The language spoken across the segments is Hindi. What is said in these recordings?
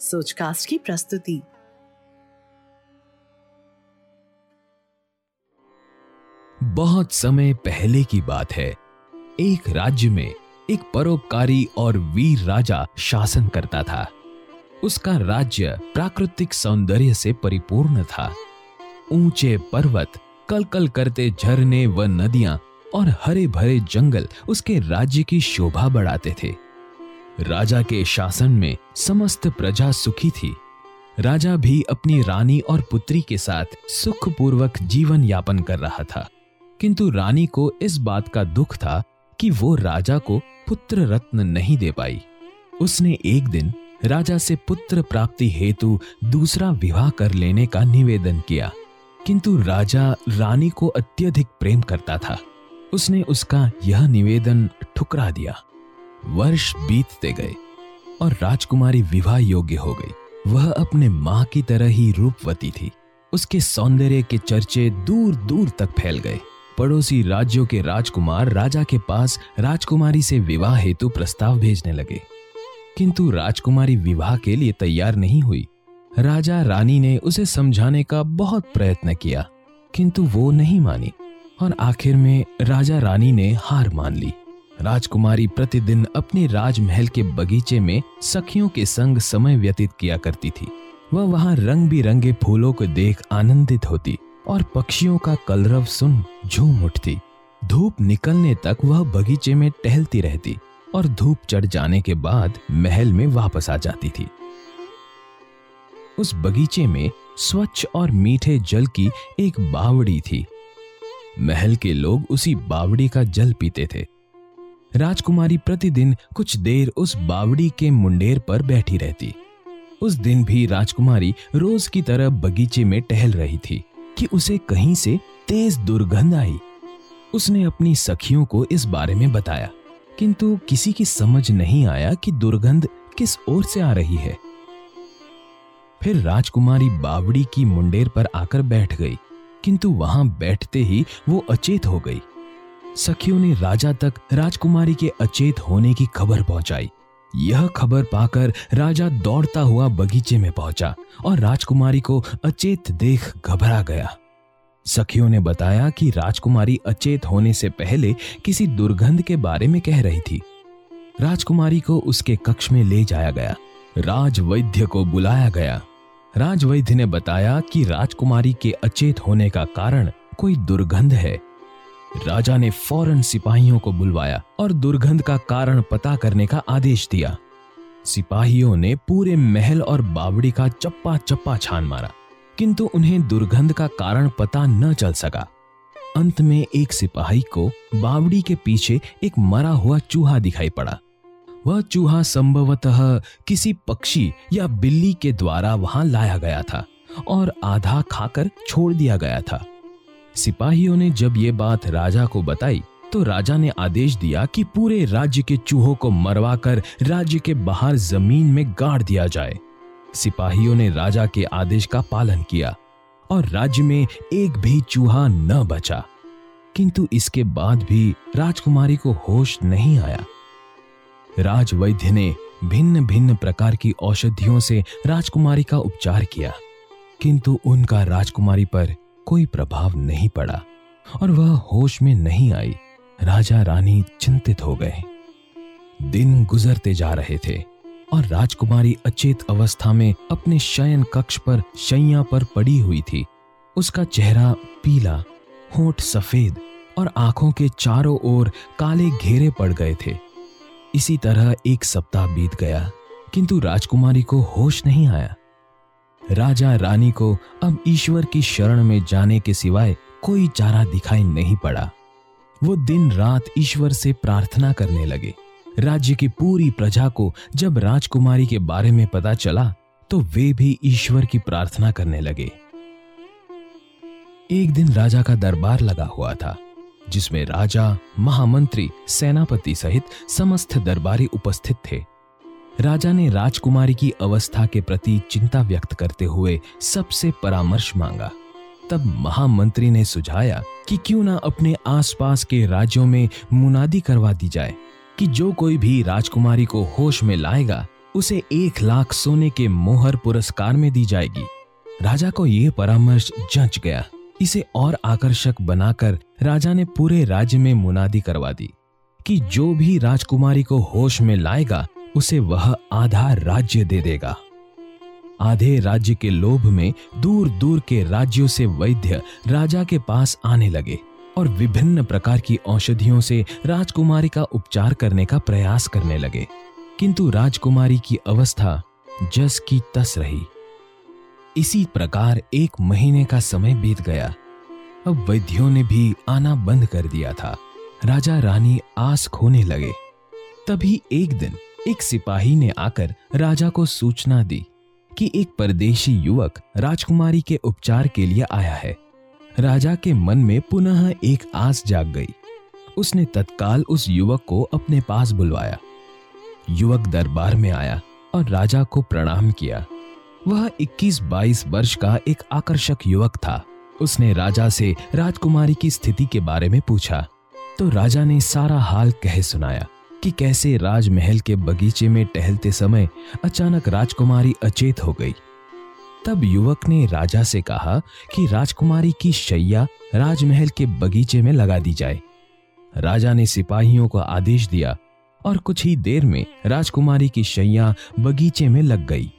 सोचकास्ट की प्रस्तुति। बहुत समय पहले की बात है। एक राज्य में एक परोपकारी और वीर राजा शासन करता था। उसका राज्य प्राकृतिक सौंदर्य से परिपूर्ण था। ऊँचे पर्वत, कलकल करते झरने व नदियाँ और हरे भरे जंगल उसके राज्य की शोभा बढ़ाते थे। राजा के शासन में समस्त प्रजा सुखी थी। राजा भी अपनी रानी और पुत्री के साथ सुखपूर्वक जीवन यापन कर रहा था। किंतु रानी को इस बात का दुख था कि वो राजा को पुत्र रत्न नहीं दे पाई। उसने एक दिन राजा से पुत्र प्राप्ति हेतु दूसरा विवाह कर लेने का निवेदन किया। किंतु राजा रानी को अत्यधिक प्रेम करता था। उसने उसका यह निवेदन ठुकरा दिया। वर्ष बीतते गए और राजकुमारी विवाह योग्य हो गई। वह अपने माँ की तरह ही रूपवती थी। उसके सौंदर्य के चर्चे दूर दूर तक फैल गए। पड़ोसी राज्यों के राजकुमार राजा के पास राजकुमारी से विवाह हेतु प्रस्ताव भेजने लगे। किंतु राजकुमारी विवाह के लिए तैयार नहीं हुई। राजा रानी ने उसे समझाने का बहुत प्रयत्न किया, किंतु वो नहीं मानी और आखिर में राजा रानी ने हार मान ली। राजकुमारी प्रतिदिन अपने राजमहल के बगीचे में सखियों के संग समय व्यतीत किया करती थी। वह वहाँ रंग बिरंगे फूलों को देख आनंदित होती और पक्षियों का कलरव सुन झूम उठती। धूप निकलने तक वह बगीचे में टहलती रहती और धूप चढ़ जाने के बाद महल में वापस आ जाती थी। उस बगीचे में स्वच्छ और मीठे जल की एक बावड़ी थी। महल के लोग उसी बावड़ी का जल पीते थे। राजकुमारी प्रतिदिन कुछ देर उस बावड़ी के मुंडेर पर बैठी रहती। उस दिन भी राजकुमारी रोज की तरह बगीचे में टहल रही थी कि उसे कहीं से तेज दुर्गंध आई। उसने अपनी सखियों को इस बारे में बताया, किंतु किसी की समझ नहीं आया कि दुर्गंध किस ओर से आ रही है। फिर राजकुमारी बावड़ी की मुंडेर पर आकर बैठ गई, किंतु वहाँ बैठते ही वो अचेत हो गई। सखियों ने राजा तक राजकुमारी के अचेत होने की खबर पहुंचाई। यह खबर पाकर राजा दौड़ता हुआ बगीचे में पहुँचा और राजकुमारी को अचेत देख घबरा गया। सखियों ने बताया कि राजकुमारी अचेत होने से पहले किसी दुर्गंध के बारे में कह रही थी। राजकुमारी को उसके कक्ष में ले जाया गया। राजवैद्य को बुलाया गया। राजवैद्य ने बताया कि राजकुमारी के अचेत होने का कारण कोई दुर्गंध है। राजा ने फ़ौरन सिपाहियों को बुलवाया और दुर्गंध का कारण पता करने का आदेश दिया। सिपाहियों ने पूरे महल और बावड़ी का चप्पा चप्पा छान मारा, किंतु उन्हें दुर्गंध का कारण पता न चल सका। अंत में एक सिपाही को बावड़ी के पीछे एक मरा हुआ चूहा दिखाई पड़ा। वह चूहा संभवतः किसी पक्षी या बिल्ली के द्वारा वहाँ लाया गया था और आधा खाकर छोड़ दिया गया था। सिपाहियों ने जब ये बात राजा को बताई तो राजा ने आदेश दिया कि पूरे राज्य के चूहों को मरवाकर राज्य के बाहर ज़मीन में गाड़ दिया जाए। सिपाहियों ने राजा के आदेश का पालन किया, और राज्य में एक भी चूहा न बचा। किंतु इसके बाद भी राजकुमारी को होश नहीं आया। राजवैद्य ने भिन्न भिन्न प्रकार की औषधियों से राजकुमारी का उपचार किया, किंतु उनका राजकुमारी पर कोई प्रभाव नहीं पड़ा और वह होश में नहीं आई। राजा रानी चिंतित हो गए। दिन गुजरते जा रहे थे और राजकुमारी अचेत अवस्था में अपने शयन कक्ष पर शैया पर पड़ी हुई थी। उसका चेहरा पीला, होठ सफ़ेद और आँखों के चारों ओर काले घेरे पड़ गए थे। इसी तरह एक सप्ताह बीत गया, किंतु राजकुमारी को होश नहीं आया। राजा रानी को अब ईश्वर की शरण में जाने के सिवाय कोई चारा दिखाई नहीं पड़ा। वो दिन रात ईश्वर से प्रार्थना करने लगे। राज्य की पूरी प्रजा को जब राजकुमारी के बारे में पता चला तो वे भी ईश्वर की प्रार्थना करने लगे। एक दिन राजा का दरबार लगा हुआ था, जिसमें राजा, महामंत्री, सेनापति सहित समस्त दरबारी उपस्थित थे। राजा ने राजकुमारी की अवस्था के प्रति चिंता व्यक्त करते हुए सबसे परामर्श मांगा। तब महामंत्री ने सुझाया कि क्यों ना अपने आसपास के राज्यों में मुनादी करवा दी जाए, कि जो कोई भी राजकुमारी को होश में लाएगा, उसे एक लाख सोने के मोहर पुरस्कार में दी जाएगी। राजा को यह परामर्श जंच गया। इसे और आकर्षक बनाकर राजा ने पूरे राज्य में मुनादी करवा दी, कि जो भी राजकुमारी को होश में लाएगा उसे वह आधा राज्य दे देगा। आधे राज्य के लोभ में दूर दूर के राज्यों से वैद्य राजा के पास आने लगे और विभिन्न प्रकार की औषधियों से राजकुमारी का उपचार करने का प्रयास करने लगे। किंतु राजकुमारी की अवस्था जस की तस रही। इसी प्रकार एक महीने का समय बीत गया। अब वैद्यों ने भी आना बंद कर दिया था। राजा रानी आस खोने लगे। तभी एक दिन एक सिपाही ने आकर राजा को सूचना दी कि एक परदेशी युवक राजकुमारी के उपचार के लिए आया है। राजा के मन में पुनः एक आस जाग गई। उसने तत्काल उस युवक को अपने पास बुलवाया। युवक दरबार में आया और राजा को प्रणाम किया। वह 21-22 वर्ष का एक आकर्षक युवक था। उसने राजा से राजकुमारी की स्थिति के बारे में पूछा। तो राजा ने सारा हाल कह सुनाया। कि कैसे राजमहल के बगीचे में टहलते समय अचानक राजकुमारी अचेत हो गई। तब युवक ने राजा से कहा कि राजकुमारी की शैया राजमहल के बगीचे में लगा दी जाए। राजा ने सिपाहियों को आदेश दिया और कुछ ही देर में राजकुमारी की शैया बगीचे में लग गई।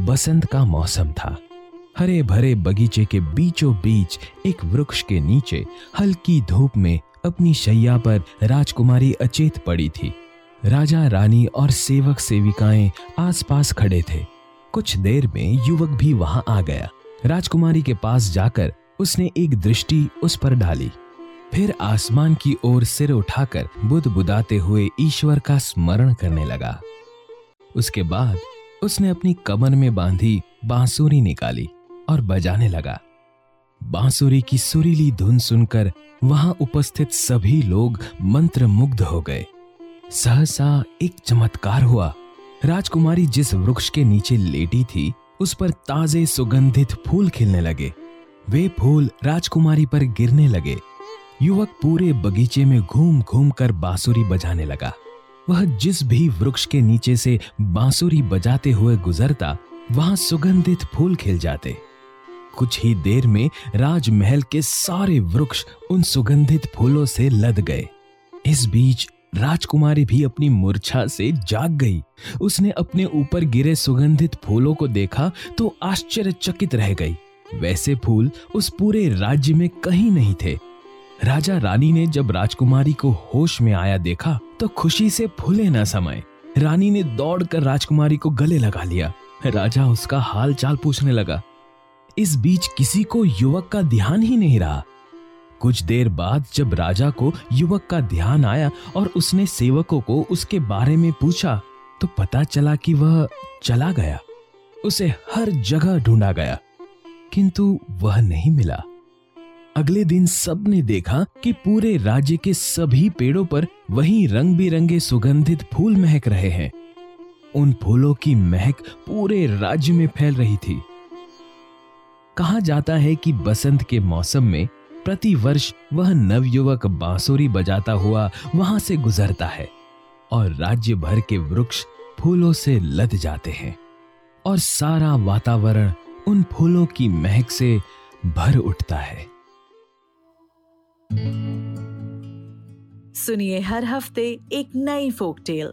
बसंत का मौसम था। हरे भरे बगीचे के बीचों बीच एक वृक्ष के नीचे हल्की धूप में अपनी शैया पर राजकुमारी अचेत पड़ी थी। राजा, रानी और सेवक सेविकाएँ आसपास खड़े थे। कुछ देर में युवक भी वहाँ आ गया। राजकुमारी के पास जाकर उसने एक दृष्टि उस पर डाली। फिर आसमान की ओर सिर उठाकर बुद बुदाते हुए ईश्वर का स्मरण करने लगा। उसके बाद उसने अपनी कमर में बांधी बांसुरी निकाली और बजाने लगा। बांसुरी की सुरीली धुन सुनकर वहाँ उपस्थित सभी लोग मंत्र मुग्ध हो गए। सहसा एक चमत्कार हुआ। राजकुमारी जिस वृक्ष के नीचे लेटी थी, उस पर ताजे सुगंधित फूल खिलने लगे। वे फूल राजकुमारी पर गिरने लगे। युवक पूरे बगीचे में घूम घूम कर बांसुरी बजाने लगा। वह जिस भी वृक्ष के नीचे से बांसुरी बजाते हुए गुजरता, वहाँ सुगंधित फूल खिल जाते। कुछ ही देर में राजमहल के सारे वृक्ष उन सुगंधित फूलों से लद गए। इस बीच राजकुमारी भी अपनी मूर्छा से जाग गई। उसने अपने ऊपर गिरे सुगंधित फूलों को देखा तो आश्चर्यचकित रह गई। वैसे फूल उस पूरे राज्य में कहीं नहीं थे। राजा रानी ने जब राजकुमारी को होश में आया देखा तो खुशी से फूले न समय। रानी ने दौड़कर राजकुमारी को गले लगा लिया। राजा उसका हाल चाल पूछने लगा। इस बीच किसी को युवक का ध्यान ही नहीं रहा। कुछ देर बाद जब राजा को युवक का ध्यान आया और उसने सेवकों को उसके बारे में पूछा तो पता चला कि वह चला गया। उसे हर जगह ढूंढा गया, किंतु वह नहीं मिला। अगले दिन सबने देखा कि पूरे राज्य के सभी पेड़ों पर वही रंग बिरंगे सुगंधित फूल महक रहे हैं। उन फूलों की महक पूरे राज्य में फैल रही थी। कहा जाता है कि बसंत के मौसम में प्रति वर्ष वह नवयुवक बांसुरी बजाता हुआ वहाँ से गुजरता है और राज्य भर के वृक्ष फूलों से लद जाते हैं और सारा वातावरण उन फूलों की महक से भर उठता है। सुनिए हर हफ़्ते एक नई फोक टेल